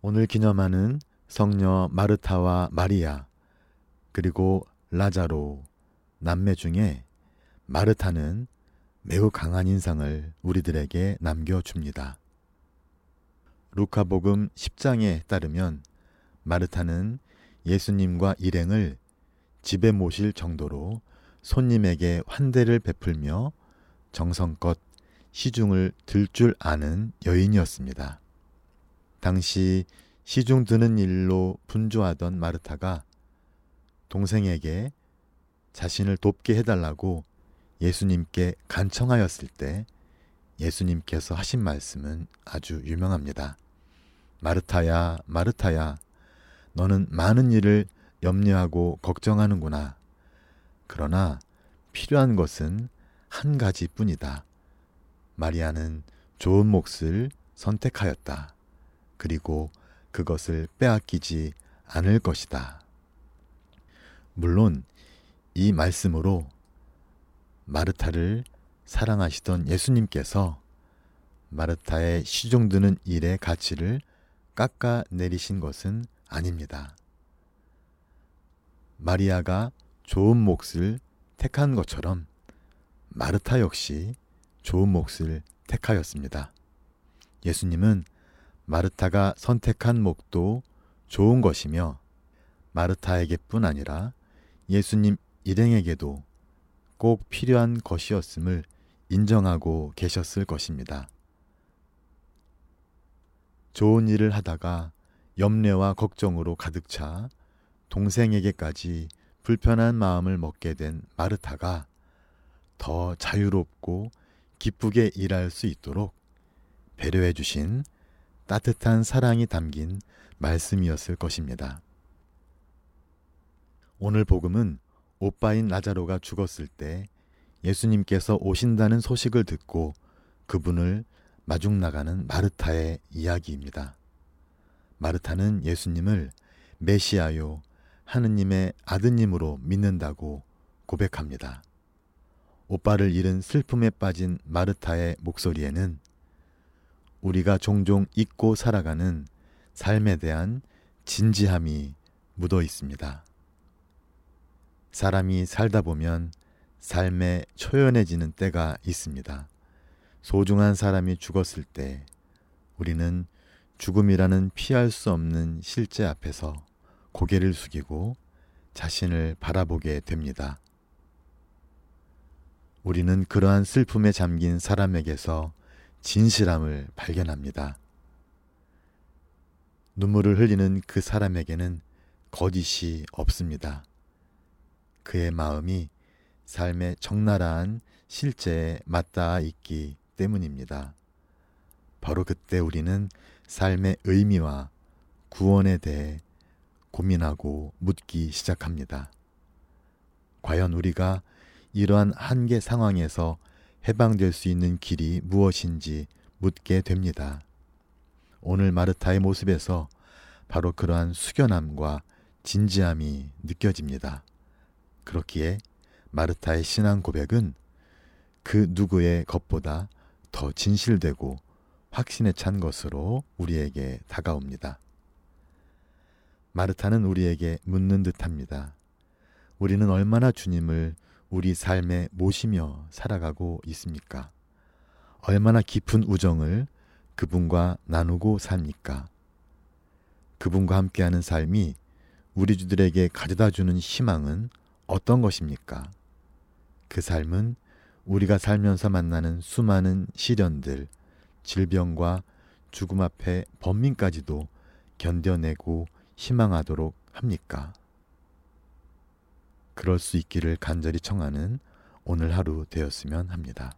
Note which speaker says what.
Speaker 1: 오늘 기념하는 성녀 마르타와 마리아 그리고 라자로 남매 중에 마르타는 매우 강한 인상을 우리들에게 남겨줍니다. 루카복음 10장에 따르면 마르타는 예수님과 일행을 집에 모실 정도로 손님에게 환대를 베풀며 정성껏 시중을 들 줄 아는 여인이었습니다. 당시 시중 드는 일로 분주하던 마르타가 동생에게 자신을 돕게 해달라고 예수님께 간청하였을 때 예수님께서 하신 말씀은 아주 유명합니다. 마르타야, 마르타야, 너는 많은 일을 염려하고 걱정하는구나. 그러나 필요한 것은 한 가지 뿐이다. 마리아는 좋은 몫을 선택하였다. 그리고 그것을 빼앗기지 않을 것이다. 물론 이 말씀으로 마르타를 사랑하시던 예수님께서 마르타의 시종드는 일의 가치를 깎아 내리신 것은 아닙니다. 마리아가 좋은 몫을 택한 것처럼 마르타 역시 좋은 몫을 택하였습니다. 예수님은 마르타가 선택한 목도 좋은 것이며 마르타에게뿐 아니라 예수님 일행에게도 꼭 필요한 것이었음을 인정하고 계셨을 것입니다. 좋은 일을 하다가 염려와 걱정으로 가득 차 동생에게까지 불편한 마음을 먹게 된 마르타가 더 자유롭고 기쁘게 일할 수 있도록 배려해 주신 따뜻한 사랑이 담긴 말씀이었을 것입니다. 오늘 복음은 오빠인 라자로가 죽었을 때 예수님께서 오신다는 소식을 듣고 그분을 마중 나가는 마르타의 이야기입니다. 마르타는 예수님을 메시아요, 하느님의 아드님으로 믿는다고 고백합니다. 오빠를 잃은 슬픔에 빠진 마르타의 목소리에는 우리가 종종 잊고 살아가는 삶에 대한 진지함이 묻어 있습니다. 사람이 살다 보면 삶에 초연해지는 때가 있습니다. 소중한 사람이 죽었을 때 우리는 죽음이라는 피할 수 없는 실제 앞에서 고개를 숙이고 자신을 바라보게 됩니다. 우리는 그러한 슬픔에 잠긴 사람에게서 진실함을 발견합니다. 눈물을 흘리는 그 사람에게는 거짓이 없습니다. 그의 마음이 삶의 적나라한 실제에 맞닿아 있기 때문입니다. 바로 그때 우리는 삶의 의미와 구원에 대해 고민하고 묻기 시작합니다. 과연 우리가 이러한 한계 상황에서 해방될 수 있는 길이 무엇인지 묻게 됩니다. 오늘 마르타의 모습에서 바로 그러한 숙연함과 진지함이 느껴집니다. 그렇기에 마르타의 신앙 고백은 그 누구의 것보다 더 진실되고 확신에 찬 것으로 우리에게 다가옵니다. 마르타는 우리에게 묻는 듯 합니다. 우리는 얼마나 주님을 우리 삶에 모시며 살아가고 있습니까? 얼마나 깊은 우정을 그분과 나누고 삽니까? 그분과 함께하는 삶이 우리 주들에게 가져다 주는 희망은 어떤 것입니까? 그 삶은 우리가 살면서 만나는 수많은 시련들, 질병과 죽음 앞에 번민까지도 견뎌내고 희망하도록 합니까? 그럴 수 있기를 간절히 청하는 오늘 하루 되었으면 합니다.